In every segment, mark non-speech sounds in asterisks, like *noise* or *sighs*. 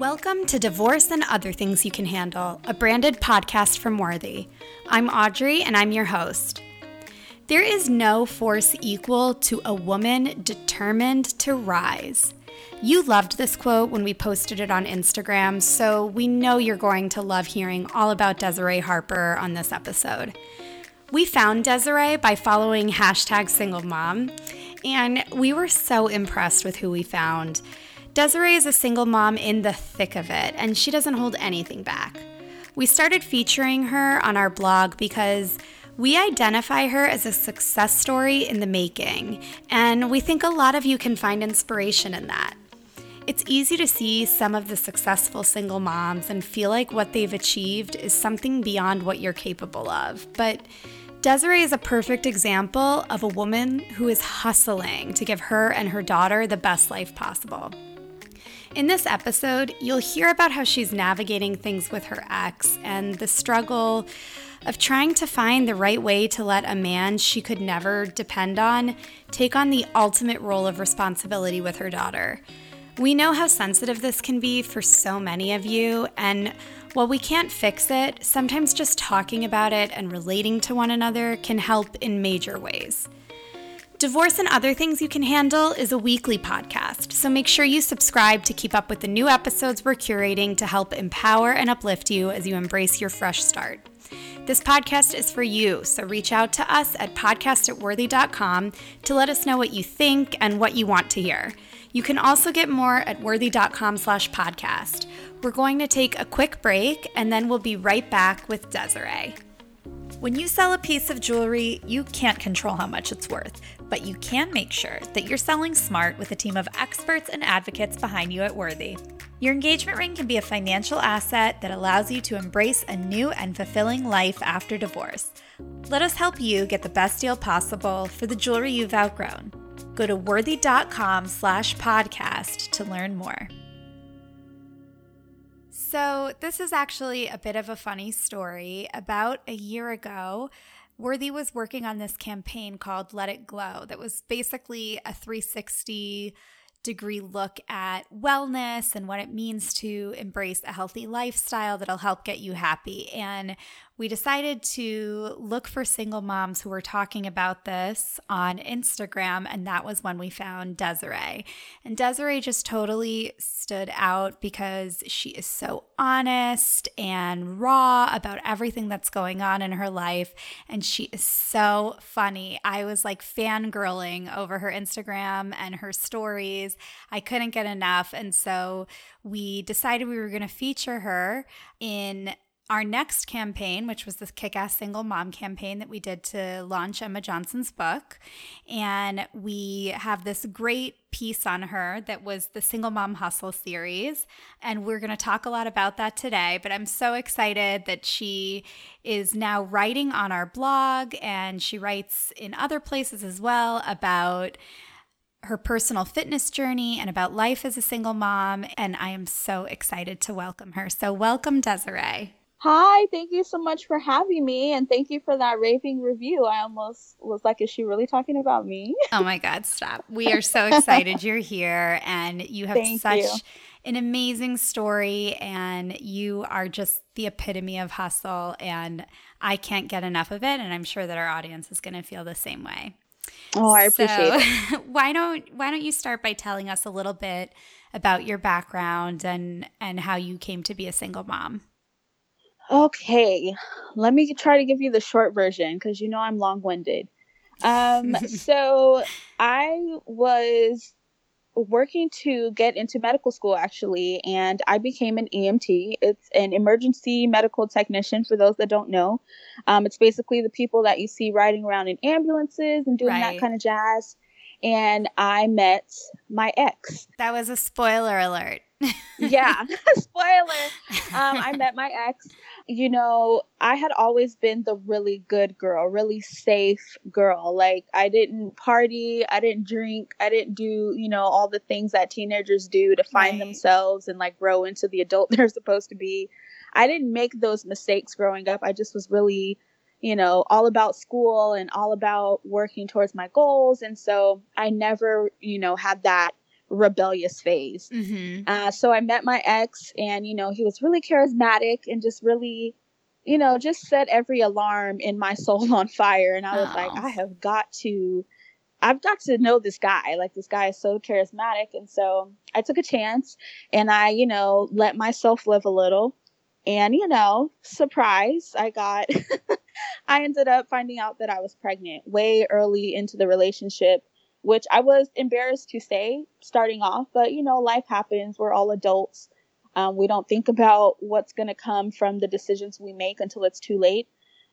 Welcome to Divorce and Other Things You Can Handle, a branded podcast from Worthy. I'm Audrey and I'm your host. There is no force equal to a woman determined to rise. You loved this quote when we posted it on Instagram, so we know you're going to love hearing all about Desiree Harper on this episode. We found Desiree by following hashtag single mom, and we were so impressed with who we found. Desiree is a single mom in the thick of it, and she doesn't hold anything back. We started featuring her on our blog because we identify her as a success story in the making, and we think a lot of you can find inspiration in that. It's easy to see some of the successful single moms and feel like what they've achieved is something beyond what you're capable of. But Desiree is a perfect example of a woman who is hustling to give her and her daughter the best life possible. In this episode, you'll hear about how she's navigating things with her ex and the struggle of trying to find the right way to let a man she could never depend on take on the ultimate role of responsibility with her daughter. We know how sensitive this can be for so many of you, and while we can't fix it, sometimes just talking about it and relating to one another can help in major ways. Divorce and Other Things You Can Handle is a weekly podcast, so make sure you subscribe to keep up with the new episodes we're curating to help empower and uplift you as you embrace your fresh start. This podcast is for you, so reach out to us at podcast@worthy.com to let us know what you think and what you want to hear. You can also get more at worthy.com slash podcast. We're going to take a quick break and then we'll be right back with Desiree. When you sell a piece of jewelry, you can't control how much it's worth, but you can make sure that you're selling smart with a team of experts and advocates behind you at Worthy. Your engagement ring can be a financial asset that allows you to embrace a new and fulfilling life after divorce. Let us help you get the best deal possible for the jewelry you've outgrown. Go to worthy.com slash podcast to learn more. So, this is actually a bit of a funny story. About a year ago, Worthy was working on this campaign called Let It Glow that was basically a 360 degree look at wellness and what it means to embrace a healthy lifestyle that'll help get you happy. And we decided to look for single moms who were talking about this on Instagram, and that was when we found Desiree. And Desiree just totally stood out because she is so honest and raw about everything that's going on in her life, and she is so funny. I was like fangirling over her Instagram and her stories. I couldn't get enough, and so we decided we were going to feature her in our next campaign, which was this kick ass single mom campaign that we did to launch Emma Johnson's book. And we have this great piece on her that was the Single Mom Hustle series. And we're going to talk a lot about that today. But I'm so excited that she is now writing on our blog and she writes in other places as well about her personal fitness journey and about life as a single mom. And I am so excited to welcome her. So, welcome, Desiree. Hi, thank you so much for having me and thank you for that raving review. I almost was like, is she really talking about me? *laughs* Oh my God, stop. We are so excited you're here and you have thank such you. an amazing story and you are just the epitome of hustle and I can't get enough of it and I'm sure that our audience is going to feel the same way. Oh, I appreciate so, it. *laughs* why don't why don't you start by telling us a little bit about your background and and how you came to be a single mom? Okay, let me try to give you the short version because you know I'm long winded. Um, *laughs* so I was working to get into medical school actually, and I became an EMT. It's an emergency medical technician for those that don't know. Um, it's basically the people that you see riding around in ambulances and doing right. that kind of jazz. And I met my ex. That was a spoiler alert. Yeah, *laughs* spoiler. Um, I met my ex you know, I had always been the really good girl, really safe girl. Like, I didn't party, I didn't drink, I didn't do, you know, all the things that teenagers do to find right. themselves and like grow into the adult *laughs* they're supposed to be. I didn't make those mistakes growing up. I just was really, you know, all about school and all about working towards my goals. And so I never, you know, had that rebellious phase. Mm-hmm. Uh, so I met my ex, and you know, he was really charismatic and just really, you know, just set every alarm in my *laughs* soul on fire. And I was oh. like, I have got to, I've got to know this guy. Like this guy is so charismatic, and so I took a chance, and I, you know, let myself live a little. And you know, surprise, I got. *laughs* I ended up finding out that I was pregnant way early into the relationship which I was embarrassed to say starting off, but you know, life happens. We're all adults. Um, we don't think about what's going to come from the decisions we make until it's too late.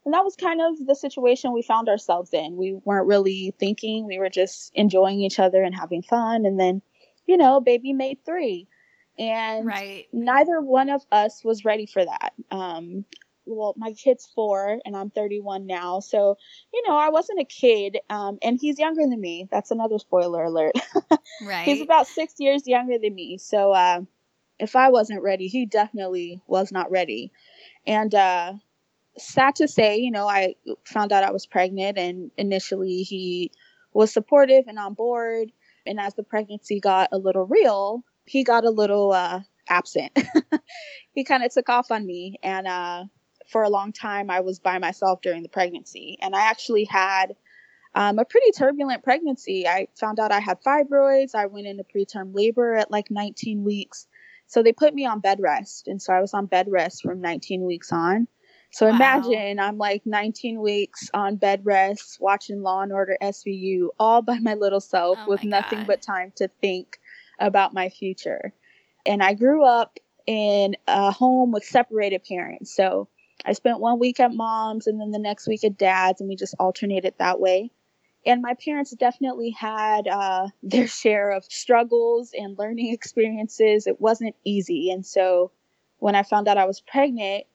And that was kind of the situation we found ourselves in. We weren't really thinking, we were just enjoying each other and having fun. And then, you know, baby made three. And right. neither one of us was ready for that. Um, well, my kid's four and I'm 31 now. So, you know, I wasn't a kid. Um, and he's younger than me. That's another spoiler alert. *laughs* right. He's about six years younger than me. So, uh, if I wasn't ready, he definitely was not ready. And, uh, sad to say, you know, I found out I was pregnant and initially he was supportive and on board. And as the pregnancy got a little real, he got a little, uh, absent. *laughs* he kind of took off on me and, uh, for a long time, I was by myself during the pregnancy. And I actually had um, a pretty turbulent pregnancy. I found out I had fibroids. I went into preterm labor at like 19 weeks. So they put me on bed rest. And so I was on bed rest from 19 weeks on. So wow. imagine I'm like 19 weeks on bed rest, watching Law and Order SVU all by my little self oh with nothing God. but time to think about my future. And I grew up in a home with separated parents. So I spent one week at mom's and then the next week at dad's, and we just alternated that way. And my parents definitely had uh, *laughs* their share of struggles and learning experiences. It wasn't easy. And so when I found out I was pregnant,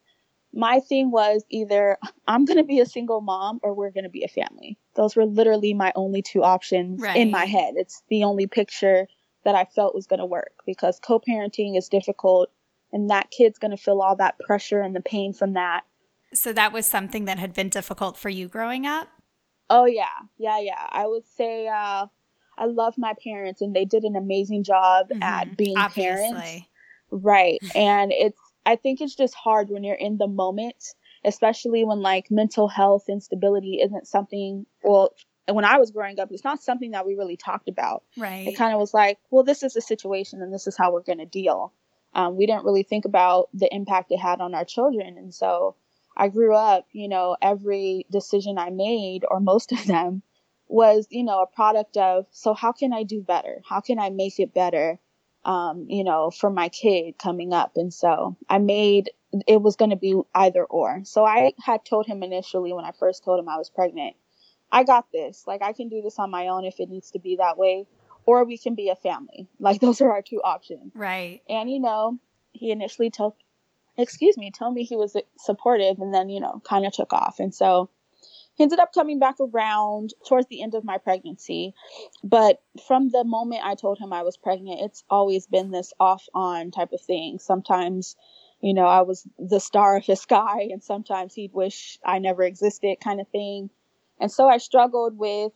my thing was either *laughs* I'm going to be a single mom or we're going to be a family. Those were literally my only two options right. in my head. It's the only picture that I felt was going to work because co parenting is difficult and that kid's going to feel all that pressure and the pain from that. So that was something that had been difficult for you growing up? Oh yeah. Yeah, yeah. I would say uh I love my parents and they did an amazing job mm-hmm. at being Obviously. parents. Right. and it's I think it's just hard when you're in the moment, especially when like mental health instability isn't something well when I was growing up, it's not something that we really talked about. Right. It kind of was like, well, this is the situation and this is how we're going to deal um, we didn't really think about the impact it had on our children. And so I grew up, you know, every decision I made, or most of them, was, you know, a product of, so how can I do better? How can I make it better, um, you know, for my kid coming up? And so I made, it was going to be either or. So I had told him initially when I first told him I was pregnant, I got this. Like, I can do this on my own if it needs to be that way or we can be a family. Like *laughs* those are our two options. Right. And you know, he initially told excuse me, told me he was supportive and then, you know, kind of took off. And so he ended up coming back around towards the end of my pregnancy. But from the moment I told him I was pregnant, it's always been this off on type of thing. Sometimes, you know, I was the star of his *laughs* sky, and sometimes he'd wish I never existed, kind of thing. And so I struggled with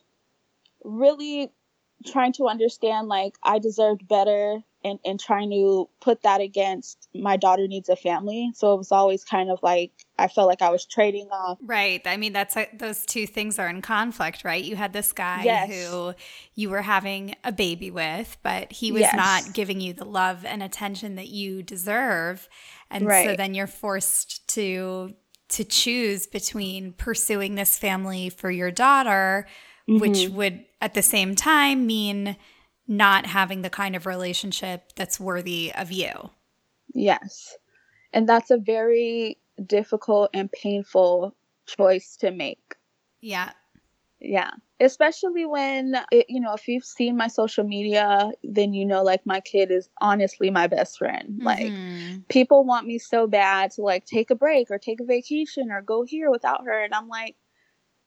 really trying to understand like I deserved better and, and trying to put that against my daughter needs a family. So it was always kind of like I felt like I was trading off. Right. I mean, that's a, those two things are in conflict, right? You had this guy yes. who you were having a baby with, but he was yes. not giving you the love and attention that you deserve. And right. so then you're forced to to choose between pursuing this family for your daughter mm-hmm. which would at the same time mean not having the kind of relationship that's worthy of you. Yes. And that's a very difficult and painful choice to make. Yeah. Yeah. Especially when, it, you know, if you've seen my social media, then you know, like, my kid is honestly my best friend. Mm-hmm. Like, people want me so bad to, like, take a break or take a vacation or go here without her. And I'm like,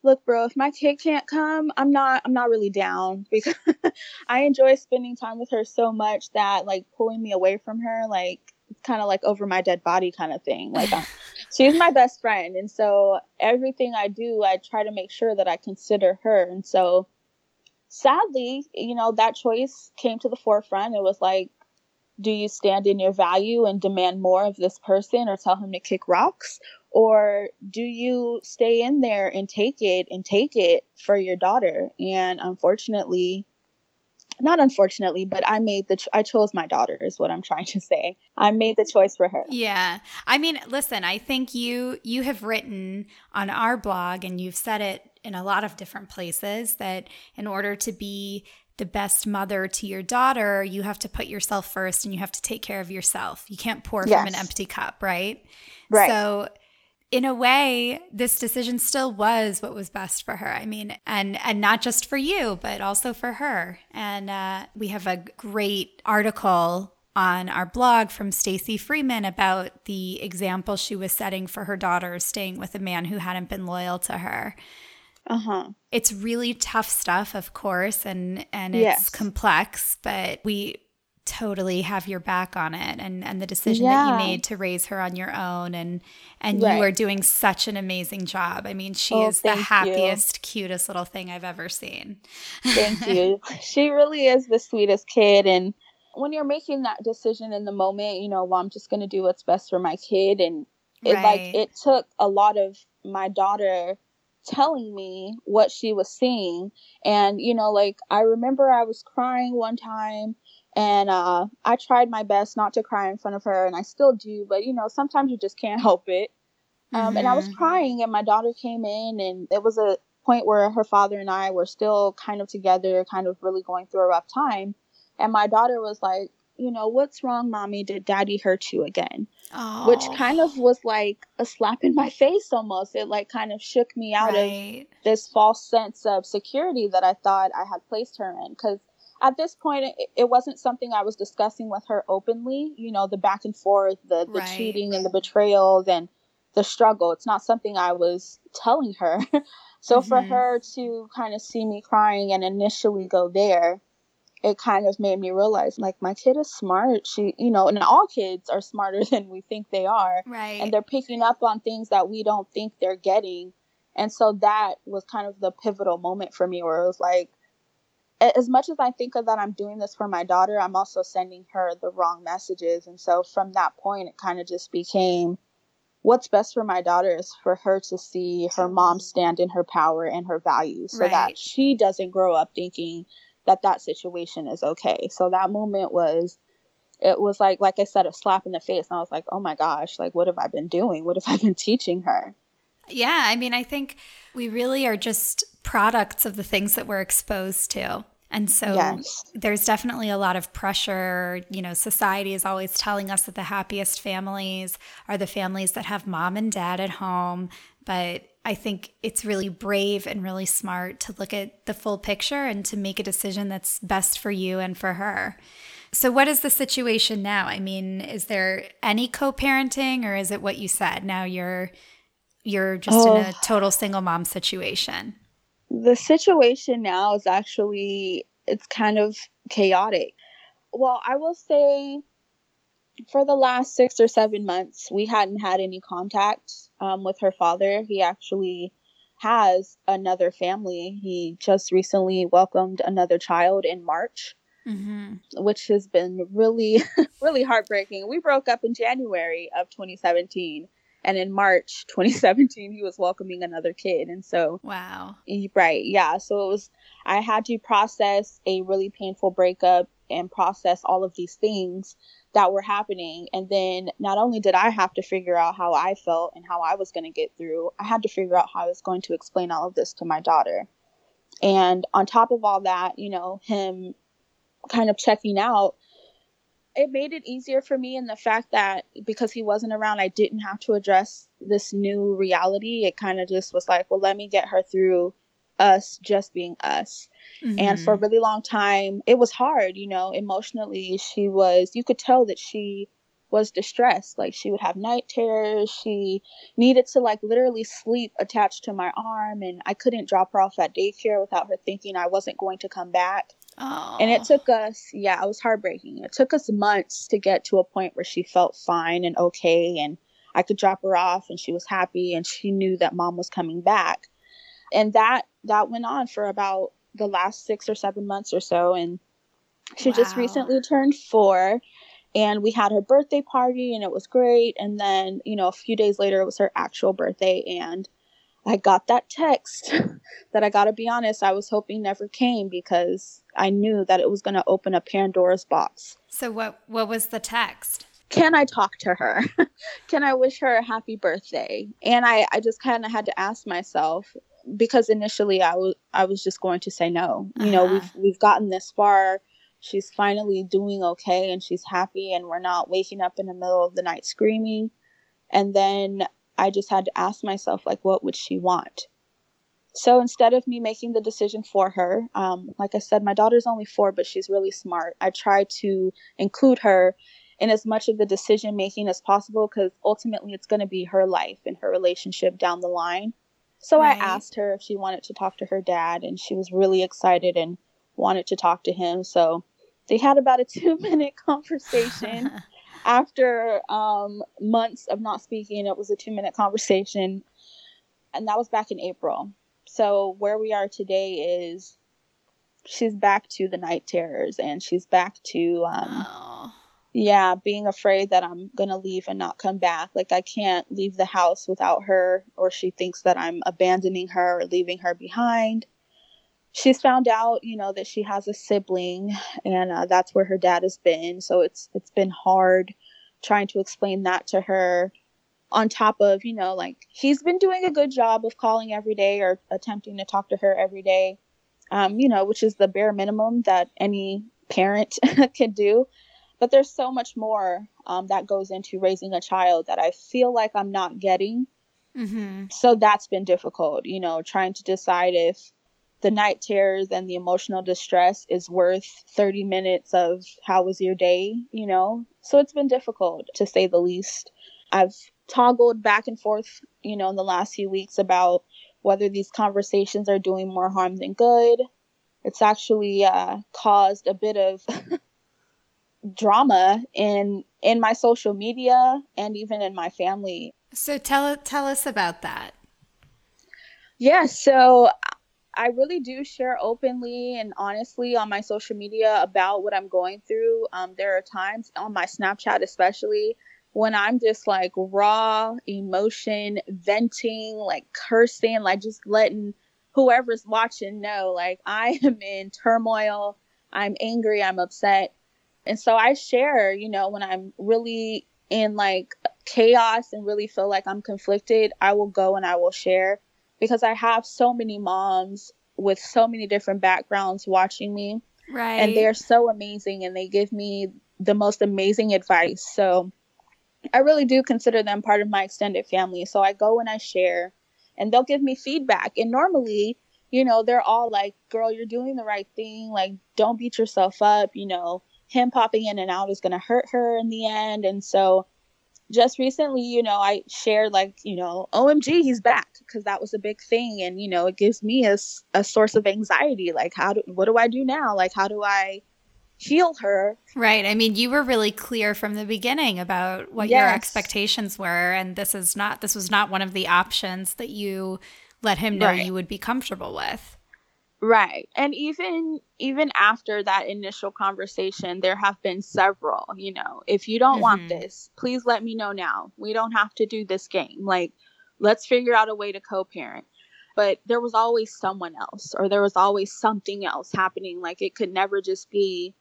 look bro if my kid can't come i'm not i'm not really down *laughs* because i enjoy spending time with her so much that like pulling me away from her like it's kind of like over my dead body kind of thing like *laughs* she's my best friend and so everything i do i try to make sure that i consider her and so sadly, you know, that choice came to the forefront. It was like, do you stand in your value and demand more of this person or tell him to kick rocks? Or do you stay in there and take it and take it for your daughter? And unfortunately, not unfortunately, but I made the I chose my daughter is what I'm trying to say. I made the choice for her. Yeah. I mean, listen, I think you you have written on our blog and you've said it in a lot of different places that in order to be the best mother to your daughter, you have to put yourself first and you have to take care of yourself. You can't pour yes. from an empty cup, right? Right. So in a way this decision still was what was best for her i mean and and not just for you but also for her and uh, we have a great article on our blog from Stacy Freeman about the example she was setting for her daughter staying with a man who hadn't been loyal to her uh-huh. It's really tough stuff, of course, and and it's yes. complex, but we totally have your back on it and and the decision yeah. that you made to raise her on your own and and right. you are doing such an amazing job. I mean, she oh, is the happiest, you. cutest little thing I've ever seen. Thank *laughs* you. She really is the sweetest kid and when you're making that decision in the moment, you know, well, I'm just going to do what's best for my kid and it right. like it took a lot of my daughter telling me what she was seeing. And, you know, like I remember I was crying one time and uh, I tried my best not to cry in front of her, and I still do, but you know, sometimes you just can't *laughs* help it. Um, mm-hmm. And I was mm-hmm. crying, and my daughter came in, and it was a point where her father and I were still kind of together, kind of really going through a rough time. And my daughter was like, you know, what's wrong, mommy? Did daddy hurt you again? Oh. Which kind of was like a slap in my face almost. It like kind of shook me out right. of this false sense of security that I thought I had placed her in. Because at this point, it, it, wasn't something I was discussing with her openly. You know, the back and forth, the, the right. cheating and the betrayals and the struggle. It's not something I was telling her. *laughs* so mm-hmm. for her to kind of see me crying and initially go there, it kind of made me realize like my kid is smart. She you know and all kids are smarter *laughs* than we think they are. Right. and they're picking up on things that we don't think they're getting. And so that was kind of the pivotal moment for me where it was like as much as i think of that i'm doing this for my daughter i'm also sending her the wrong messages. And so from that point it kind of just became what's best for my daughter is for her to see her mom stand in her power and her values so right. that she doesn't grow up thinking that that situation is okay. So that moment was it was like like I said a slap in the face and I was like, "Oh my gosh, like what have I been doing? What have I been *laughs* teaching her?" Yeah, I mean, I think we really are just products of the things that we're exposed to. And so yes. there's definitely a lot of pressure. You know, society is always telling us that the happiest families are the families that have mom and dad at home. But I think it's really brave and really smart to look at the full picture and to make a decision that's best for you and for her. So, what is the situation now? I mean, is there any co-parenting, or is it what you said? Now you're you're just oh. in a oh. total single mom situation. The situation now is actually it's kind of chaotic. Well, I will say for the last six or seven months, we hadn't had any contact um, with her father. He actually has another family. He just recently welcomed another child in March, mm-hmm. which has been really, *laughs* really heartbreaking. We broke up in January of 2017. And in March *laughs* 2017, he was welcoming another kid. And so, wow. Right. Yeah. So it was, I had to process a really painful breakup and process all of these things that were happening. And then not only did I have to figure out how I felt and how I was going to get through, I had to figure out how I was going to explain all of this to my daughter. And on top of all that, you know, him kind of checking out, it made it easier for me in the fact that because he wasn't around, I didn't have to address this new reality. It kind of just was like, well, let me get her through us just being us. Mm-hmm. And for a mm-hmm. really long time, it was hard, you know, emotionally. She was, you could tell that she was distressed. Like she would have night terrors. She needed to like literally sleep attached to my arm. And I couldn't drop her off at daycare without her thinking I wasn't going to come back. Oh. And it took us, yeah, it was heartbreaking. It took us months to get to a point where she felt fine and okay. And I could drop her off and she was happy and she knew that mom was coming back. And that that went on for about the last six or seven months or so. And she wow. just recently turned four. And we had her birthday party and it was great. And then, you know, a few days later, it was her actual birthday. And I got that text *laughs* that I got to be honest, I was hoping never came because I knew that it was going to open a Pandora's box. So what what was the text? Can I talk to her? *laughs* Can I wish her a happy birthday? And I I just kind of had to ask myself because initially I was I was just going to say no. You uh-huh. know, we've we've gotten this far. She's finally doing okay and she's happy and we're not waking up in the middle of the night screaming. And then I just had to ask myself, like, what would she want? So instead of me making the decision for her, um, like I said, my daughter's only four, but she's really smart. I try to include her in as much of the decision making as possible because ultimately it's going to be her life and her relationship down the line. So right. I asked her if she wanted to talk to her dad, and she was really excited and wanted to talk to him. So they had about a *laughs* two minute conversation *laughs* after um, months of not speaking, it was a two minute conversation. And that was back in April. So where we are today is she's back to the night terrors and she's back to um, oh. Yeah being afraid that i'm gonna leave and not come back like i can't leave the house without her or she thinks that i'm abandoning her or leaving her behind she's found out, you know, that she has a sibling, and uh, that's where her dad has been. So it's it's been hard trying to explain that to her. On top of, you know, like he's been doing a good job of calling every day or attempting to talk to her every day, um, you know, which is the bare minimum that any parent *laughs* can do. But there's so much more um, that goes into raising a child that I feel like I'm not getting. Mm-hmm. So that's been difficult, you know, trying to decide if the night terrors and the emotional distress is worth 30 minutes of how was your day, you know? So it's been difficult to say the least. I've toggled back and forth, you know, in the last few weeks about whether these conversations are doing more harm than good. It's actually uh, caused a bit of *laughs* drama in in my social media and even in my family. So tell tell us about that. Yeah, so I really do share openly and honestly on my social media about what I'm going through. Um, there are times on my Snapchat, especially, when I'm just like raw emotion, venting, like cursing, like just letting whoever's watching know, like I am in turmoil, I'm angry, I'm upset. And so I share, you know, when I'm really in like chaos and really feel like I'm conflicted, I will go and I will share because I have so many moms with so many different backgrounds watching me. Right. And they're so amazing and they give me the most amazing advice. So I really do consider them part of my extended family. So I go and I share and they'll give me feedback. And normally, you know, they're all like, girl, you're doing the right thing. Like, don't beat yourself up. You know, him popping in and out is going to hurt her in the end. And so just recently, you know, I shared like, you know, OMG, he's back because that was a big thing. And, you know, it gives me a, a source of anxiety. Like, how do, what do I do now? Like, how do I heal her? Right. I mean, you were really clear from the beginning about what yes. your expectations were. And this is not, this was not one of the options that you let him know right. you would be comfortable with. Right. And even even after that initial conversation, there have been several, you know, if you don't mm-hmm. want this, please let me know now. We don't have to do this game. Like let's figure out a way to co-parent. But there was always someone else or there was always something else happening. Like it could never just be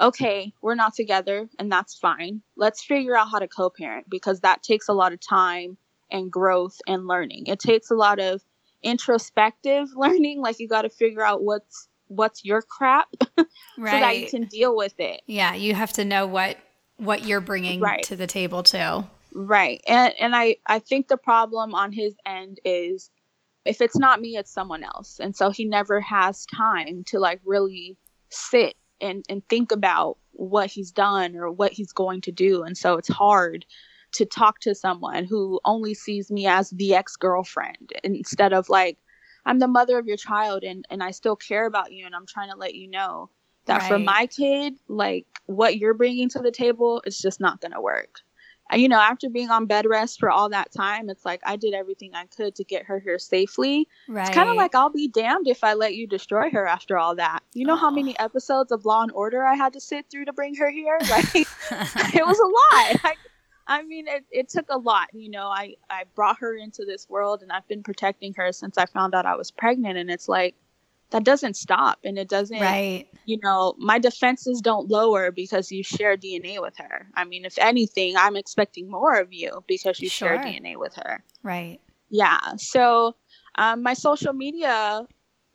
okay, we're not together and that's fine. Let's figure out how to co-parent because that takes a lot of time and growth and learning. It takes a lot of introspective *laughs* learning like you got to figure out what's what's your crap right. *laughs* so that you can deal with it yeah you have to know what what you're bringing right. to the table too right and and i i think the problem on his end is if it's not me it's someone else and so he never has time to like really sit and and think about what he's done or what he's going to do and so it's hard to talk to someone who only sees me as the ex-girlfriend instead of like I'm the mother of your child and and I still care about you and I'm trying to let you know that right. for my kid like what you're bringing to the table is just not going to work. And, you know, after being on bed rest for all that time, it's like I did everything I could to get her here safely. Right. It's kind of like I'll be damned if I let you destroy her after all that. You know oh. how many episodes of Law and Order I had to sit through to bring her here? *laughs* Like, *laughs* it was a lot. I, I mean, it, it took a lot. You know, I, I brought her into this world and I've been protecting her since I found out I was pregnant. And it's like, that doesn't stop and it doesn't right you know my defenses don't lower because you share dna with her i mean if anything i'm expecting more of you because you sure. share dna with her right yeah so um, my social media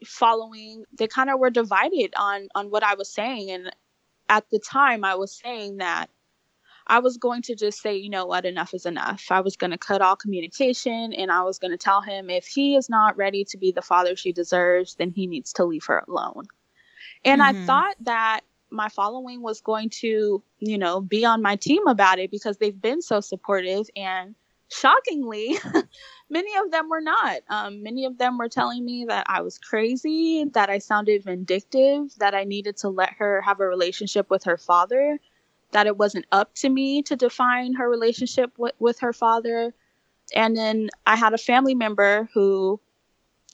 following they kind of were divided on on what i was saying and at the time i was saying that I was going to just say, you know what, enough is enough. I was going to cut all communication and I was going to tell him if he is not ready to be the father she deserves, then he needs to leave her alone. And mm-hmm. I thought that my following was going to, you know, be on my team about it because they've been so supportive. And shockingly, *laughs* many of them were not. Um, many of them were telling me that I was crazy, that I sounded vindictive, that I needed to let her have a relationship with her father that it wasn't up to me to define her relationship with, with her father. And then I had a family member who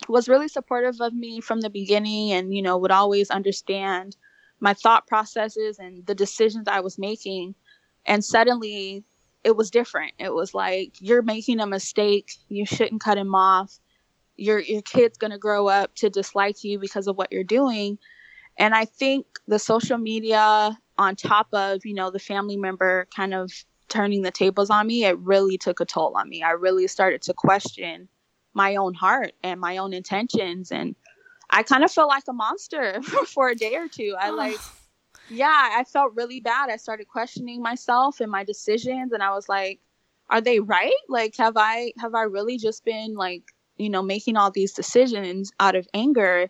was really supportive of me from the beginning and, you know, would always understand my thought processes and the decisions I was making. And suddenly it was different. It was like, you're making a mistake. You shouldn't cut him off. Your, your kid's going to grow up to dislike you because of what you're doing. And I think the social media on top of, you know, the family member kind of turning the tables on me, it really took a toll on me. I really started to question my own heart and my own intentions. And I kind of felt like a monster *laughs* for a day or two. I like, yeah, I felt really bad. I started questioning myself and my decisions. And I was like, are they right? Like, have I, have I really just been like, you know, making all these decisions out of anger?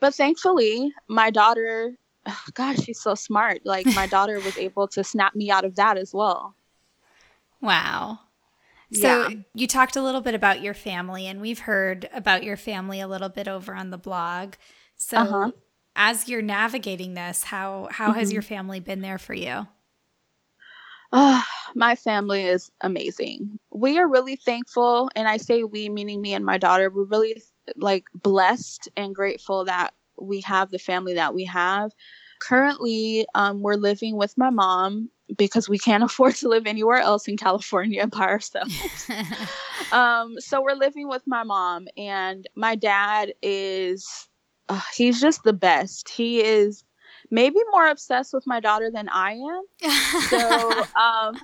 But thankfully, my daughter *sighs* gosh, she's so smart. Like my daughter was able to snap me out of that as well. Wow. So yeah. you talked a little bit about your family, and we've heard about your family a little bit over on the blog. So uh-huh. as you're navigating this, how how mm-hmm. has your family been there for you? Oh, my family is amazing. We are really thankful, and I say we, meaning me and my daughter. We're really like blessed and grateful that we have the family that we have. Currently, um, we're living with my mom because we can't *laughs* afford to live anywhere else in California by ourselves. *laughs* um, so we're living with my mom, and my dad is, uh, he's just the best. He is maybe more obsessed with my daughter than I am. So, *laughs* um,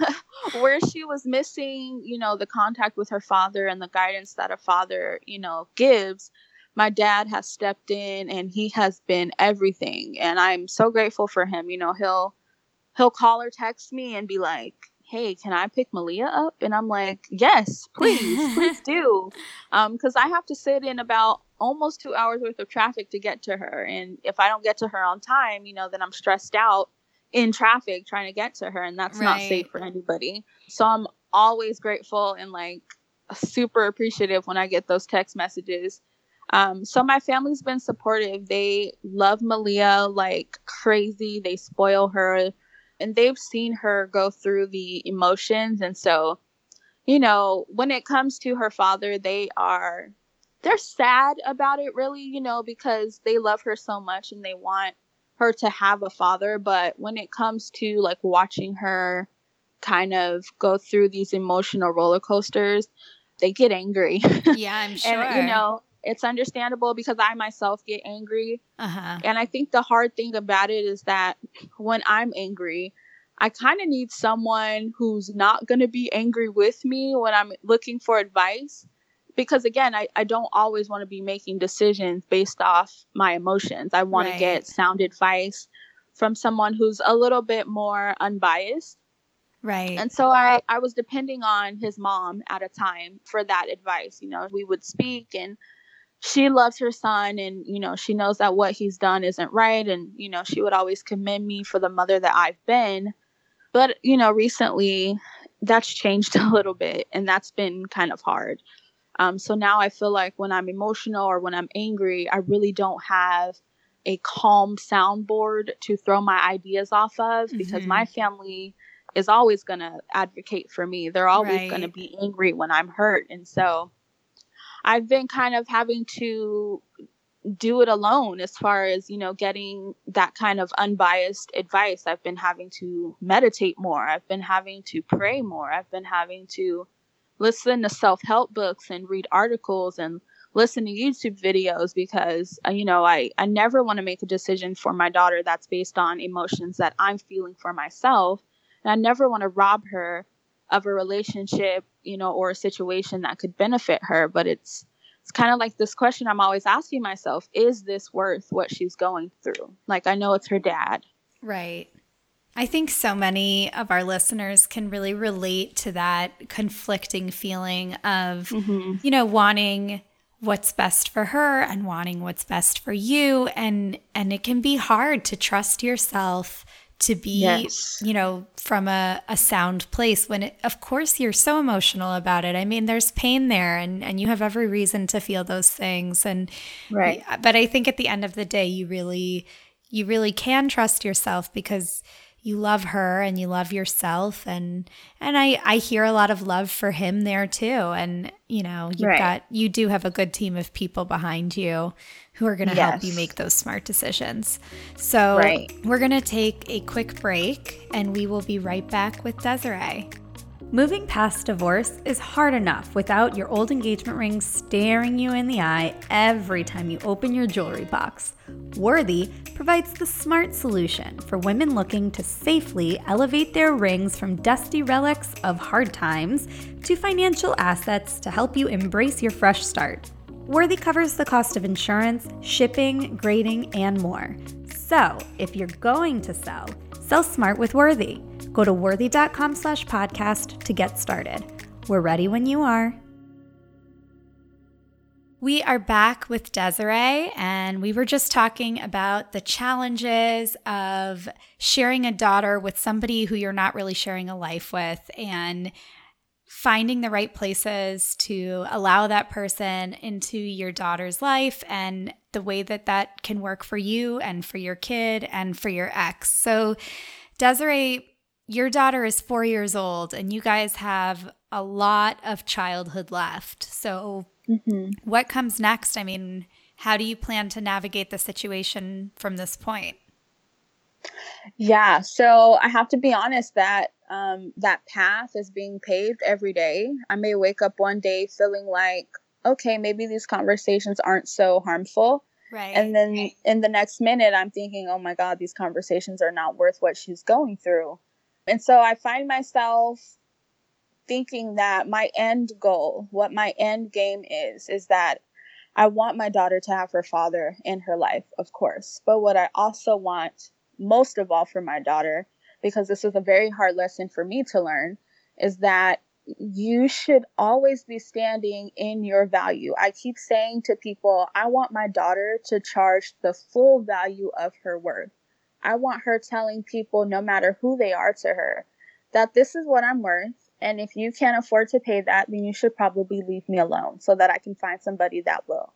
where she was missing, you know, the contact with her father and the guidance that a father, you know, gives, my dad has stepped in and he has been everything and i'm so grateful for him. You know he'll he'll call or text me and be like hey can i pick malia up? And i'm like yes please please *laughs* do. Um because i have to sit in about almost two hours worth of traffic to get to her and if i don't get to her on time you know then i'm stressed out in traffic trying to get to her and that's right. not safe for anybody. So i'm always grateful and like super appreciative when i get those text messages um, so my family's been supportive. They love Malia like crazy. They spoil her and they've seen her go through the emotions. And so, you know, when it comes to her father, they are they're sad about it really, you know, because they love her so much and they want her to have a father, but when it comes to like watching her kind of go through these emotional roller coasters, they get angry. *laughs* Yeah, I'm sure. and you know, it's understandable because I myself get angry. Uh-huh. And I think the hard thing about it is that when I'm angry, I kind of need someone who's not going to be angry with me when I'm looking for advice. Because again, I, I don't always want to be making decisions based off my emotions. I want right. to get sound advice from someone who's a little bit more unbiased. Right. And so I, I was depending on his mom at a time for that advice. You know, we would speak and she loves her son and you know she knows that what he's done isn't right and you know she would always commend me for the mother that I've been but you know recently that's changed *laughs* a little bit and that's been kind of hard um, so now I feel like when I'm emotional or when I'm angry I really don't have a calm soundboard to throw my ideas off of mm-hmm. because my family is always going to advocate for me. They're always right. going to be angry when I'm hurt. And so I've been kind of having to do it alone as far as, you know, getting that kind of unbiased advice. I've been having to meditate more. I've been having to pray more. I've been having to listen to self help books and read articles and listen to YouTube videos because, uh, you know, I, I never want to make a decision for my daughter that's based on emotions that I'm feeling for myself. And I never want to rob her of a relationship, you know, or a situation that could benefit her. But it's, it's kind of like this question I'm always asking myself is this worth what she's going through? Like, I know it's her dad. Right. I think so many of our listeners can really relate to that conflicting feeling of, mm-hmm. you know, wanting what's best for her and wanting what's best for you and and it can be hard to trust yourself to be yes. you know from a, a sound place when it, of course you're so emotional about it. I mean there's pain there and and you have every reason to feel those things. And right. but i think at the end of the day you really you really can trust yourself because you love her and you love yourself. And and I I hear a lot of love for him there too. And you know you've right. got you do have a good team of people behind you who are going to yes. help you make those smart decisions. So right. we're going to take a quick break and we will be right back with Desiree. Moving past divorce is hard enough without your old engagement ring staring you in the eye every time you open your jewelry box. Worthy provides the smart solution for women looking to safely elevate their rings from dusty relics of hard times to financial assets to help you embrace your fresh start. Worthy covers the cost of insurance, shipping, grading, and more. So, if you're going to sell, sell smart with Worthy. Go to worthy.com slash podcast to get started. We're ready when you are. We are back with Desiree, and we were just talking about the challenges of sharing a daughter with somebody who you're not really sharing a life with, and finding the right places to allow that person into your daughter's life and the way that that can work for you and for your kid and for your ex. So, Desiree, your daughter is four years old and you guys have a lot of childhood left. So, mm-hmm. what comes next? I mean, how do you plan to navigate the situation from this point? Yeah, so I have to be honest that um, that path is being paved every day. I may wake up one day feeling like, okay, maybe these conversations aren't so harmful. Right. And then in the next minute, I'm thinking, oh my God, these conversations are not worth what she's going through. And so I find myself thinking that my end goal, what my end game is, is that I want my daughter to have her father in her life, of course. But what I also want most of all for my daughter, because this is a very hard lesson for me to learn, is that you should always be standing in your value. I keep saying to people, I want my daughter to charge the full value of her worth. I want her telling people, no matter who they are to her, that this is what I'm worth. And if you can't afford to pay that, then you should probably leave me alone so that I can find somebody that will.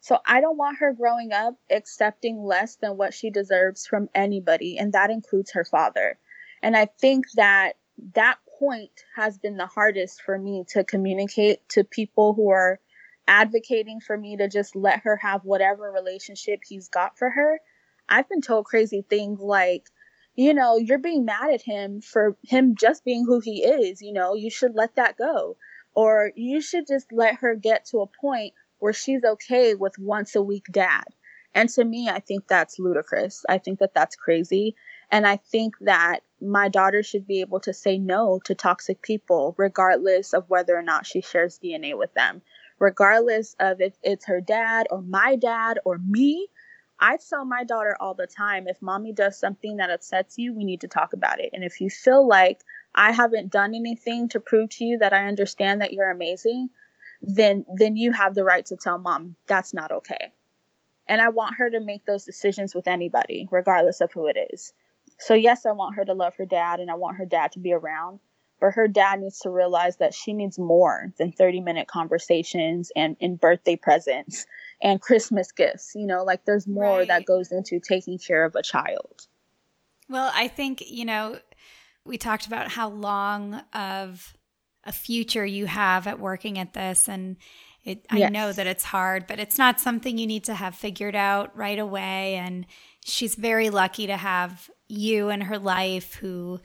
So I don't want her growing up accepting less than what she deserves from anybody, and that includes her father. And I think that that point has been the hardest for me to communicate to people who are advocating for me to just let her have whatever relationship he's got for her I've been told crazy things like, you know, you're being mad at him for him just being who he is. You know, you should let that go. Or you should just let her get to a point where she's okay with once a week dad. And to me, I think that's ludicrous. I think that that's crazy. And I think that my daughter should be able to say no to toxic people, regardless of whether or not she shares DNA with them, regardless of if it's her dad or my dad or me. I tell my daughter all the time if mommy does something that upsets you, we need to talk about it. And if you feel like I haven't done anything to prove to you that I understand that you're amazing, then then you have the right to tell mom that's not okay. And I want her to make those decisions with anybody, regardless of who it is. So yes, I want her to love her dad and I want her dad to be around, but her dad needs to realize that she needs more than 30 minute conversations and, and birthday presents and Christmas gifts. You know, like there's more right. that goes into taking care of a child. Well, I think, you know, we talked about how long of a future you have at working at this and it, I yes. know that it's hard, but it's not something you need to have figured out right away. And she's very lucky to have you in her life who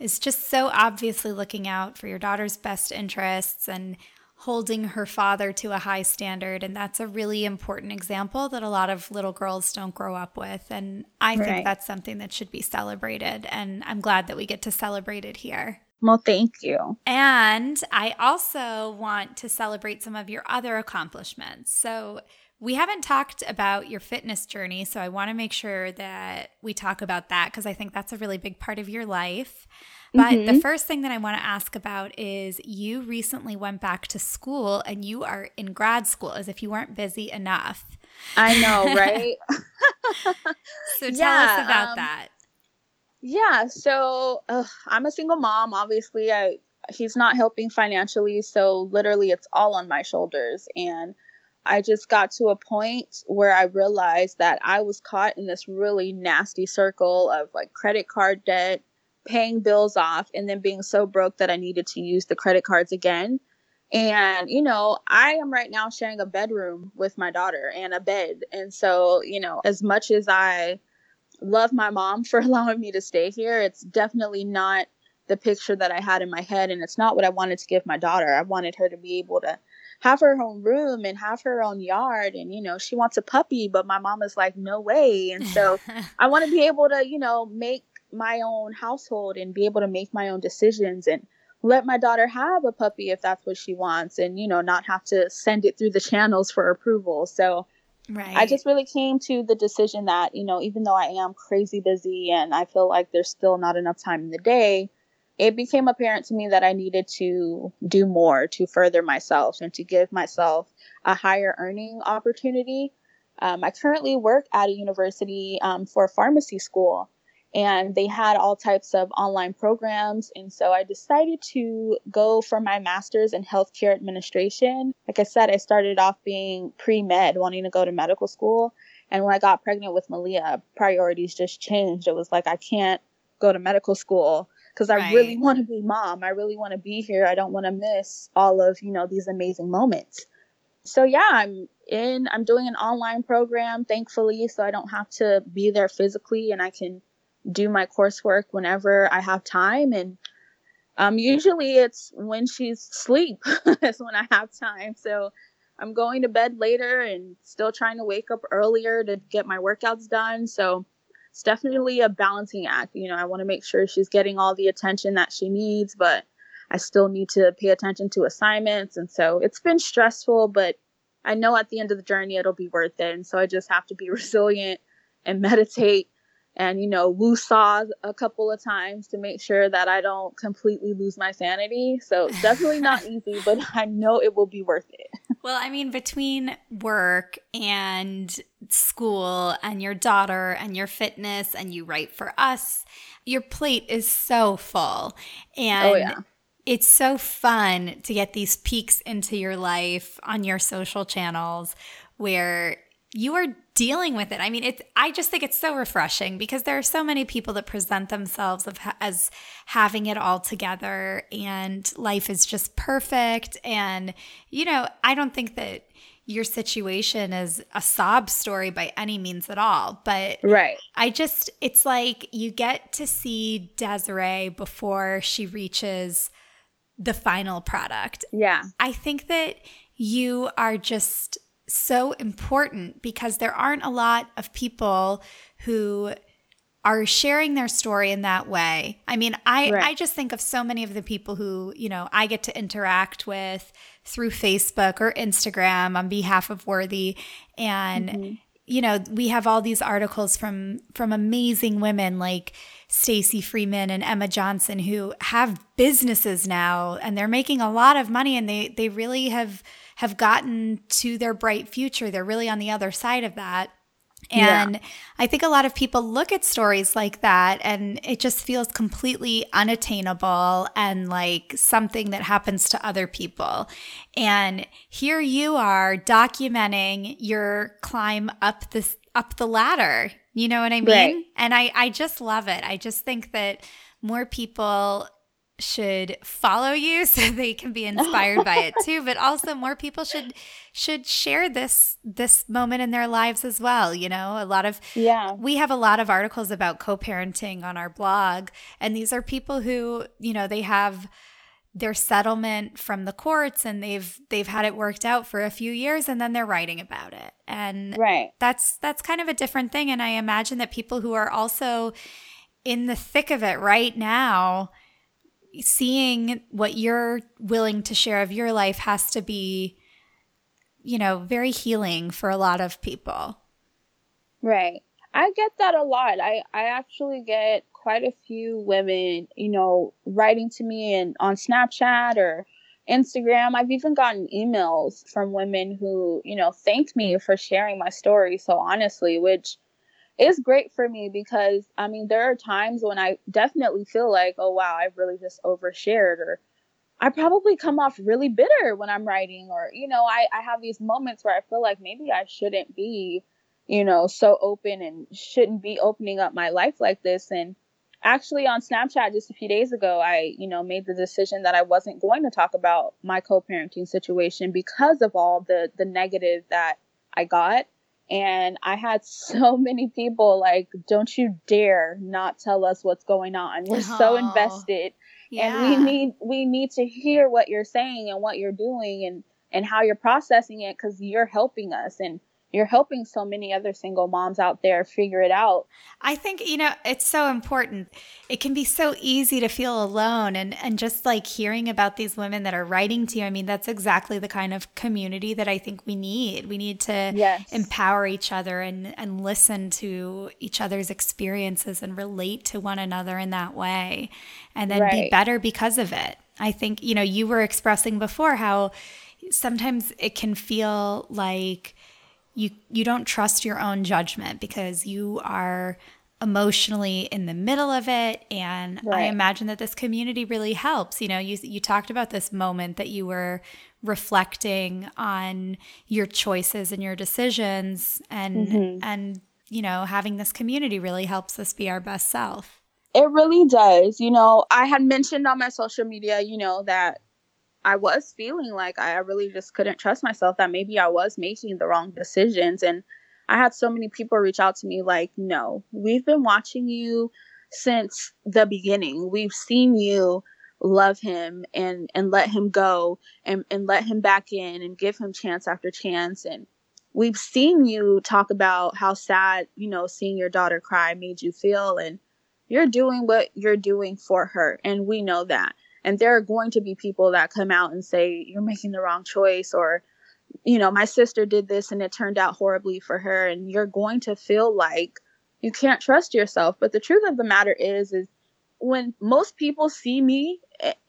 is just so obviously looking out for your daughter's best interests and holding her father to a high standard. And that's a really important example that a lot of little girls don't grow up with. And I right. think that's something that should be celebrated. And I'm glad that we get to celebrate it here. Well, thank you. And I also want to celebrate some of your other accomplishments. So, we haven't talked about your fitness journey, so I want to make sure that we talk about that because I think that's a really big part of your life. But mm-hmm. the first thing that I want to ask about is you recently went back to school and you are in grad school as if you weren't busy enough. I know, right? *laughs* so *laughs* tell yeah, us about um, that. Yeah, so uh, I'm a single mom. Obviously, I he's not helping financially, so literally it's all on my shoulders. And I just got to a point where I realized that I was caught in this really nasty circle of like credit card debt, paying bills off, and then being so broke that I needed to use the credit cards again. And, you know, I am right now sharing a bedroom with my daughter and a bed. And so, you know, as much as I love my mom for *laughs* allowing me to stay here. It's definitely not the picture that I had in my head, and it's not what I wanted to give my daughter. I wanted her to be able to have her own room and have her own yard. And, you know, she wants a puppy, but my mom is like, no way. And so *laughs* I want to be able to, you know, make my own household and be able to make my own decisions and let my daughter have a puppy if that's what she wants and, you know, not have to send it through the channels for approval. So, Right. I just really came to the decision that, you know, even though I am crazy busy and I feel like there's still not enough time in the day, it became apparent to me that I needed to do more to further myself and to give myself a higher earning opportunity. Um, I currently work at a university um, for pharmacy school, and they had all types of online programs. And so I decided to go for my master's in healthcare administration. Like I said, I started off being pre med, wanting to go to medical school. And when I got pregnant with Malia, priorities just changed. It was like, I can't go to medical school because I right. really want to be mom. I really want to be here. I don't want to miss all of, you know, these amazing moments. So yeah, I'm in, I'm doing an online program, thankfully, so I don't have to be there physically and I can do my coursework whenever I have time. And um, usually it's when she's asleep, *laughs* that's when I have time. So I'm going to bed later and still trying to wake up earlier to get my workouts done. So it's definitely a balancing act. You know, I want to make sure she's getting all the attention that she needs, but I still need to pay attention to assignments. And so it's been stressful, but I know at the end of the journey it'll be worth it. And so I just have to be *laughs* resilient and meditate and you know woo saw a couple of times to make sure that I don't completely lose my sanity. So definitely not *laughs* easy, but *laughs* I know it will be worth it. Well, I mean, between work and school and your daughter and your fitness and you write for us, your plate is so full. Oh, and oh, yeah. it's so fun to get these peeks into your life on your social channels where you are dealing with it. I mean, it's I just think it's so refreshing because there are so many people that present themselves of, as having it all together and life is just perfect and you know, I don't think that your situation is a sob story by any means at all, but right. I just it's like you get to see Desiree before she reaches the final product. Yeah. I think that you are just so important because there aren't a lot of people who are sharing their story in that way. I mean, I right. I just think of so many of the people who, you know, I get to interact with through Facebook or Instagram on behalf of Worthy and mm-hmm. you know, we have all these articles from from amazing women like Stacy Freeman and Emma Johnson who have businesses now and they're making a lot of money and they they really have have gotten to their bright future. They're really on the other side of that. And yeah. I think a lot of people look at stories like that and it just feels completely unattainable and like something that happens to other people. And here you are documenting your climb up this up the ladder. You know what I mean? Right. And I I just love it. I just think that more people should follow you *laughs* so they can be inspired by it too but also more people should should share this this moment in their lives as well you know? A lot of yeah. we have a lot of articles about co-parenting on our blog and these are people who you know they have their settlement from the courts and they've they've had it worked out for a few years and then they're writing about it. And right. that's that's kind of a different thing and i imagine that people who are also in the thick of it right now seeing what you're willing to share of your life has to be you know very healing for a lot of people. Right. I get that a lot. I i actually get quite a few women, you know, writing to me and on Snapchat or Instagram. I've even gotten emails from women who, you know, thanked me for sharing my story so honestly, which is great for me because I mean, there are times when I definitely feel like, oh wow, I've really just overshared or I probably come off really bitter when I'm writing or, you know, I, I have these moments where I feel like maybe I shouldn't be, you know, so open and shouldn't be opening up my life like this. And actually on Snapchat just a few days ago, I, you know, made the decision that I wasn't going to talk about my co-parenting situation because of all the the negative that I got. And I had so *laughs* many people like, don't you dare not tell us what's going on. We're oh, so invested. Yeah. And we need we need to hear what you're saying and what you're doing and and how you're processing it because you're helping us. And you're helping so many other single moms out there figure it out. I think, you know, it's so important. It can be so easy to feel alone and and just like hearing about these women that are writing to you. I mean, that's exactly the kind of community that I think we need. We need to yes. empower each other and and listen to each other's experiences and relate to one another in that way and then right. be better because of it. I think, you know, you were expressing before how sometimes it can feel like you you don't trust your own judgment because you are emotionally in the middle of it. And right. i imagine that this community really helps. You know you you talked about this moment that you were reflecting on your choices and your decisions. And mm-hmm. and you know having this community really helps us be our best self. It really does. You know i had mentioned on my social media you know that I was feeling like I really just couldn't trust myself that maybe I was making the wrong decisions. And I had so many people reach out to me like, no, we've been watching you since the beginning. We've seen you love him and and let him go and and let him back in and give him chance after chance and we've seen you talk about how sad you know seeing your daughter cry made you feel and you're doing what you're doing for her and we know that and there are going to be people that come out and say, you're making the wrong choice, or, you know, my sister did this and it turned out horribly for her. And you're going to feel like you can't trust yourself. But the truth of the matter is, is when most people see me,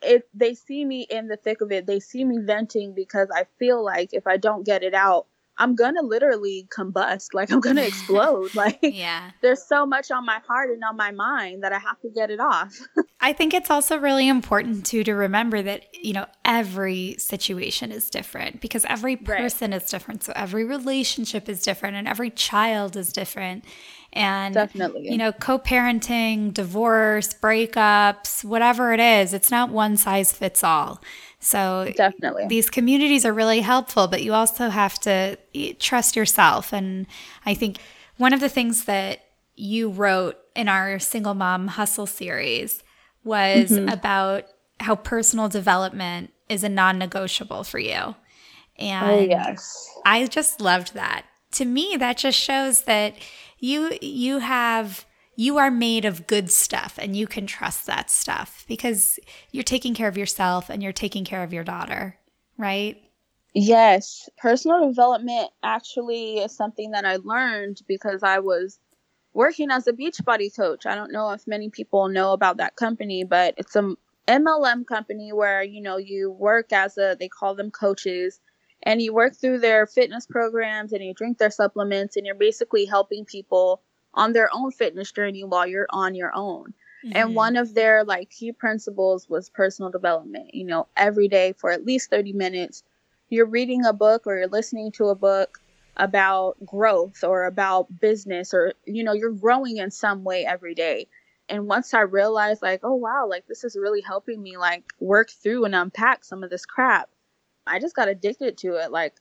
if they see me in the thick of it, they see me venting because I feel like if I don't get it out, I'm gonna literally combust. Like I'm gonna explode. *laughs* Like yeah. there's so much on my heart and on my mind that I have to get it off. *laughs* I think it's also really important too to remember that, you know, every situation is different because every person right. is different. So every relationship is different and every child is different. And definitely, you know, co-parenting, divorce, breakups, whatever it is, it's not one size fits all. So definitely, these communities are really helpful, but you also have to trust yourself. And I think one of the things that you wrote in our single mom hustle series was mm-hmm. about how personal development is a non-negotiable for you. Oh, and oh, yes. I just loved that. To me, that just shows that you you have you are made of good stuff and you can trust that stuff because you're taking care of yourself and you're taking care of your daughter, right? Yes. Personal development actually is something that I learned because I was working as a beach Beachbody coach. I don't know if many people know about that company, but it's a MLM company where, you know, you work as a they call them coaches and you work through their fitness programs and you drink their supplements and you're basically helping people on their own fitness journey while you're on your own. Mm-hmm. And one of their like key principles was personal development. You know, every day for at least 30 minutes, you're reading a book or you're listening to a book about growth or about business or you know, you're growing in some way every day. and once I realized like, oh wow, like this is really helping me like work through and unpack some of this crap. I just got addicted to it. Like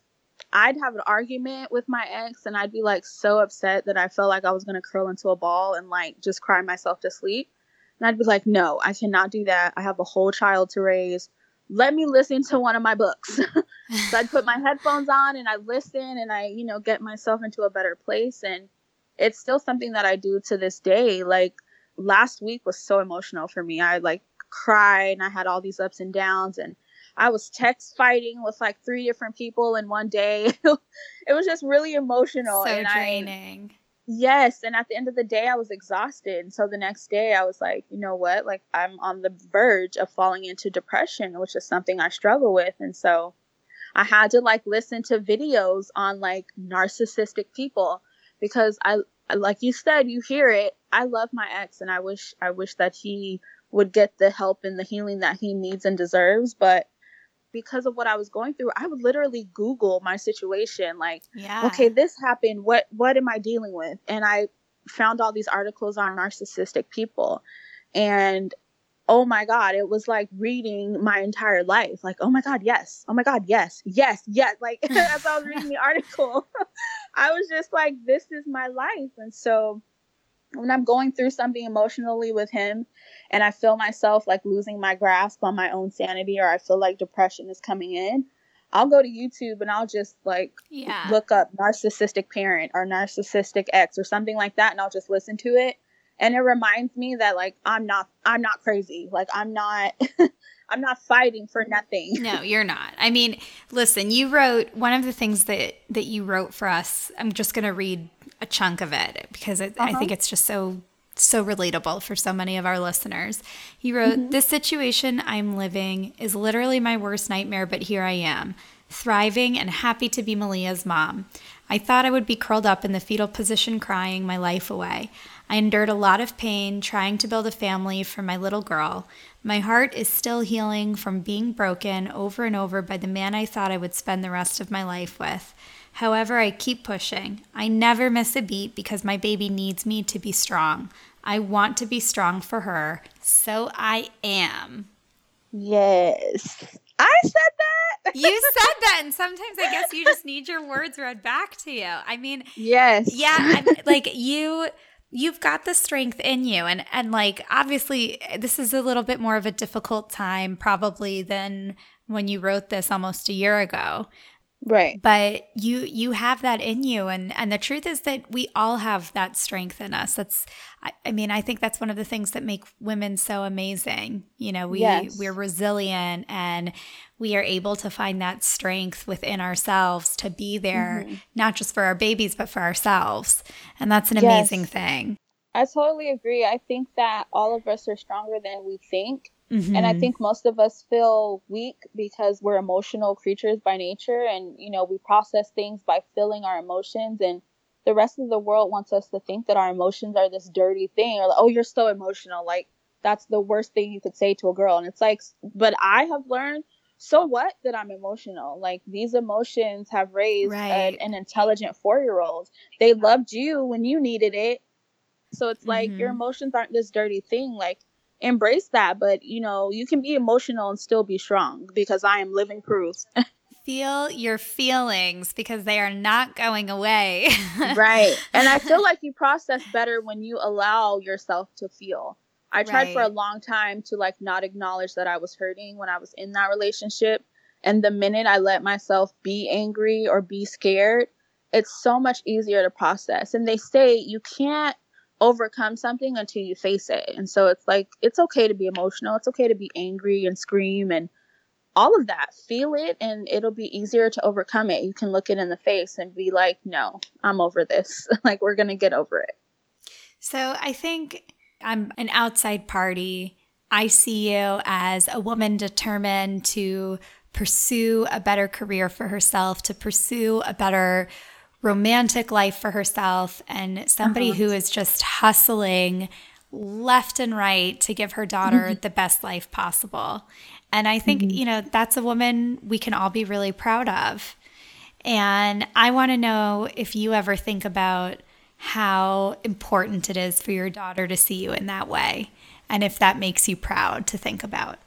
I'd have an argument with my ex and I'd be like so upset that I felt like I was going to curl into a ball and like just cry myself to sleep. And I'd be like, no, I cannot do that. I have a whole child to raise. Let me listen to one of my books. *laughs* so I'd put my headphones on and I listen and I, you know, get myself into a better place. And it's still something that I do to this day. Like last week was so emotional for me. I like cried and I had all these ups and downs and I was text fighting with like three different people in one day. *laughs* it was just really emotional. So and draining. I, yes. And at the end of the day, I was exhausted. So the next day, I was like, you know what? Like, I'm on the verge of falling into depression, which is something I struggle with. And so I had to like listen to videos on like narcissistic people because I, like you said, you hear it. I love my ex and I wish, I wish that he would get the help and the healing that he needs and deserves. But because of what I was going through, I would literally Google my situation, like, yeah. okay, this happened. What what am I dealing with? And I found all these articles on narcissistic people, and oh my god, it was like reading my entire life. Like, oh my god, yes, oh my god, yes, yes, yes. Like *laughs* as I was reading the *laughs* article, *laughs* I was just like, this is my life, and so when I'm going through something emotionally with him and I feel myself like losing my grasp on my own sanity or I feel like depression is coming in, I'll go to YouTube and I'll just like yeah. look up narcissistic parent or narcissistic ex or something like that and I'll just listen to it. And it reminds me that like I'm not I'm not crazy. Like I'm not *laughs* I'm not fighting for nothing. no, *laughs* you're not. I mean, listen, you wrote one of the things that that you wrote for us. I'm just going to read a chunk of it because it, uh-huh. I think it's just so so relatable for so many of our listeners. He wrote, mm-hmm. This situation I'm living is literally my worst nightmare, but here I am, thriving and happy to be Malia's mom. I thought I would be curled up in the fetal position crying my life away. I endured a lot of pain trying to build a family for my little girl. My heart is still healing from being broken over and over by the man I thought I would spend the rest of my life with. However, I keep pushing. I never miss a beat because my baby needs me to be strong. I want to be strong for her, so I am. Yes. I said that. you *laughs* said that, and sometimes I guess you just need your words read back to you. I mean, yes. Yeah, I'm, like you you've got the strength in you and and like obviously this is a little bit more of a difficult time probably than when you wrote this almost a year ago Right. But you you have that in you and and the truth is that we all have that strength in us. That's I, I mean, I think that's one of the things that make women so amazing. You know, we yes. we're resilient and we are able to find that strength within ourselves to be there mm-hmm. not just for our babies but for ourselves. And that's an yes. amazing thing. I totally agree. I think that all of us are stronger than we think Mm-hmm. And I mm-hmm. think most of us feel weak because we're emotional creatures by nature and you know, we process things by feeling our emotions and the rest of the world wants us to think that our emotions are this dirty thing or like, oh, you're so emotional. Like that's the worst thing you could say to a girl. And it's like but I have learned so what that I'm emotional? Like these emotions have raised right. an intelligent four year old. They loved you when you needed it. So it's like mm-hmm. your emotions aren't this dirty thing. Like embrace that. But you know, you can be emotional and still be strong because I am living proof. *laughs* Feel your feelings because they are not going away. *laughs* right. And I feel like you process better when you allow yourself to feel. I tried right. for a long time to like not acknowledge that I was hurting when I was in that relationship. And the minute I let myself be angry or be scared, it's so much easier to process. And they say you can't overcome something until you face it. And so it's like it's okay to be emotional. It's okay to be angry and scream and all of that. Feel it and it'll be easier to overcome it. You can look it in the face and be like, "No, I'm over this. *laughs* like we're going to get over it." So, I think I'm an outside party. I see you as a woman determined to pursue a better career for herself, to pursue a better romantic life for herself and somebody uh-huh. who is just hustling left and right to give her daughter mm-hmm. the best life possible. And I think, mm-hmm. you know, that's a woman we can all be really proud of. And I want to know if you ever think about how important it is for your daughter to see you in that way and if that makes you proud to think about.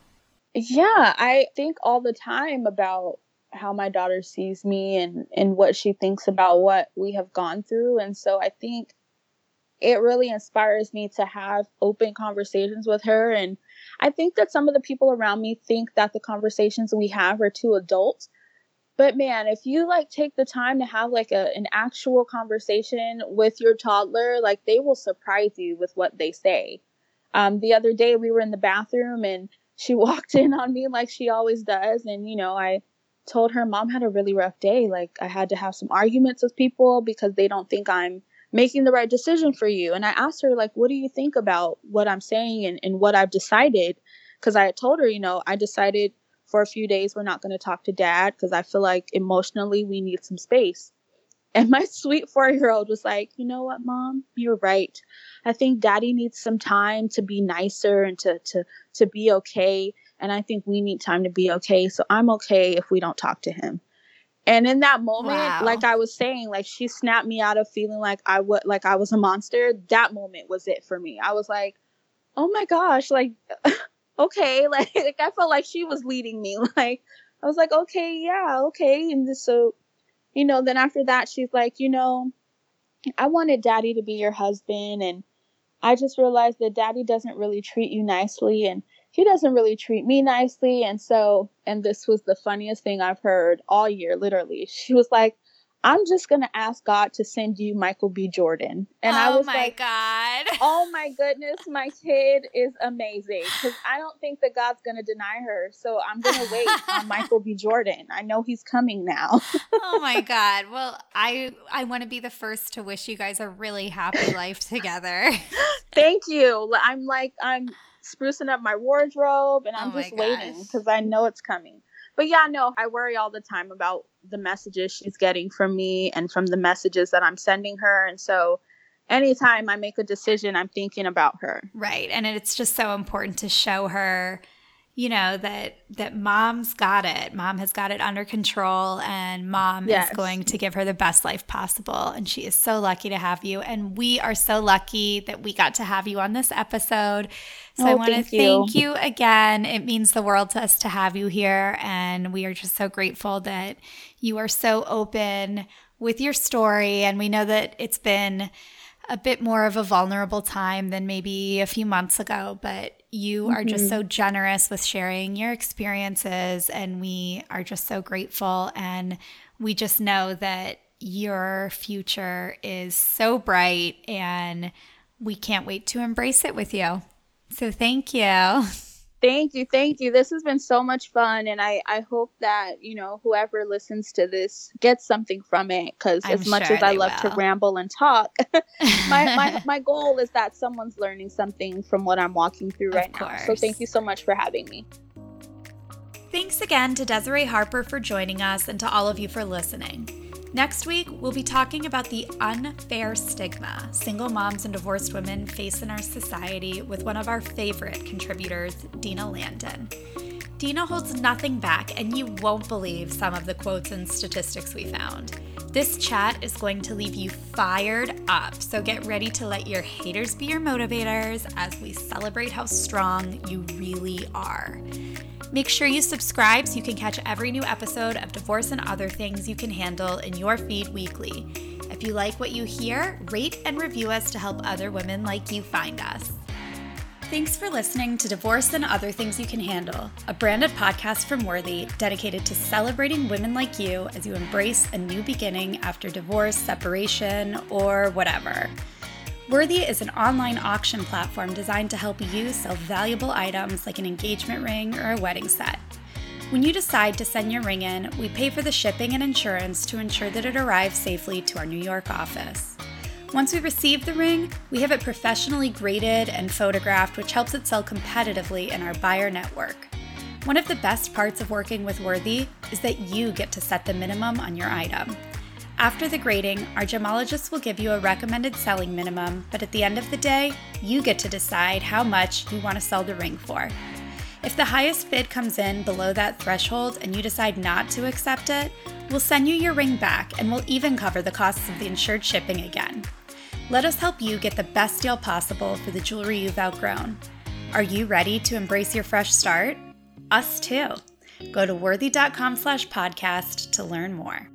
Yeah, I think all the time about how my daughter sees me and and what she thinks about what we have gone through. And so I think it really inspires me to have open conversations with her. And I think that some of the people around me think that the conversations we have are too adult. But man, if you like take the time to have like a an actual conversation with your toddler, like they will surprise you with what they say. Um, the other day we were in the bathroom and she *laughs* walked in on me like she always does, and you know I told her mom had a really rough day. Like I had to have some arguments with people because they don't think I'm making the right decision for you. And I asked her like, what do you think about what I'm saying and, and what I've decided? Because I had told her, you know, I decided for a few days we're not going to talk to dad because I feel like emotionally we need some space. *laughs* And my sweet four year old was like, you know what, mom, you're right. I think daddy needs some time to be nicer and to, to, to be okay. And I think we need time to be okay. So I'm okay if we don't talk to him. And in that moment, wow. like I was saying, like she snapped me out of feeling like I would like I was a monster. That moment was it for me. I was like, oh my gosh, like *laughs* okay, like, *laughs* like I felt like she was leading me. *laughs* Like I was like, okay, yeah, okay. And so, you know, then after that, she's like, you know, I wanted daddy to be your husband. And I just realized that daddy doesn't really treat you nicely and he doesn't really treat me nicely. And so, and this was the funniest thing I've heard all year, literally. She was like, I'm just gonna ask God to send you Michael B. Jordan. And oh I was Oh my like, God. *laughs* Oh my goodness, my kid is amazing. Because I don't think that God's gonna deny her. So I'm gonna wait on *laughs* Michael B. Jordan. I know he's coming now. oh my *laughs* God. Well, I I want to be the first to wish you guys a really happy life together. Thank you. I'm like I'm sprucing up my wardrobe and I'm oh just waiting because I know it's coming but yeah, no, I worry all the time about the messages she's getting from me and from the messages that I'm sending her. And so anytime I make a decision, I'm thinking about her. Right. And it's just so important to show her you know that that mom's got it. Mom has got it under control and mom yes. is going to give her the best life possible. And she is so lucky to have you. And we are so lucky that we got to have you on this episode. So oh, i want to thank you again. It means the world to us to have you here. And we are just so grateful that you are so open with your story. And we know that it's been a bit more of a vulnerable time than maybe a few months ago but you mm-hmm. are just mm-hmm. so generous with sharing your experiences, and we are just so grateful. And we just know that your future is so bright, and we can't wait to embrace it with you. So, thank you. *laughs* Thank you. Thank you. This has been so much fun. And I, I hope that, you know, whoever listens to this gets something from it. Because as much sure as I love will. to ramble and talk, *laughs* my, my, *laughs* my goal is that someone's learning something from what I'm walking through right now. So thank you so much for having me. Thanks again to Desiree Harper for joining us and to all of you for listening. Next week, we'll be talking about the unfair stigma single moms and divorced women face in our society with one of our favorite contributors, Dina Landon. Dina holds nothing back, and you won't believe some of the quotes and statistics we found. This chat is going to leave you fired up, so get ready to let your haters be your motivators as we celebrate how strong you really are. Make sure you subscribe so you can catch every new episode of Divorce and Other Things You Can Handle in your feed weekly. If you like what you hear, rate and review us to help other women like you find us. Thanks for listening to Divorce and Other Things You Can Handle, a branded podcast from Worthy dedicated to celebrating women like you as you embrace a new beginning after divorce, separation, or whatever. Worthy is an online auction platform designed to help you sell valuable items like an engagement ring or a wedding set. When you decide to send your ring in, we pay for the shipping and insurance to ensure that it arrives safely to our New York office. Once we receive the ring, we have it professionally graded and photographed, which helps it sell competitively in our buyer network. One of the best parts of working with Worthy is that you get to set the minimum on your item. After the grading, our gemologist will give you a recommended selling minimum, but at the end of the day, you get to decide how much you want to sell the ring for. If the highest bid comes in below that threshold and you decide not to accept it, we'll send you your ring back and we'll even cover the costs of the insured shipping again. Let us help you get the best deal possible for the jewelry you've outgrown. Are you ready to embrace your fresh start? Us too. Go to worthy.com slash podcast to learn more.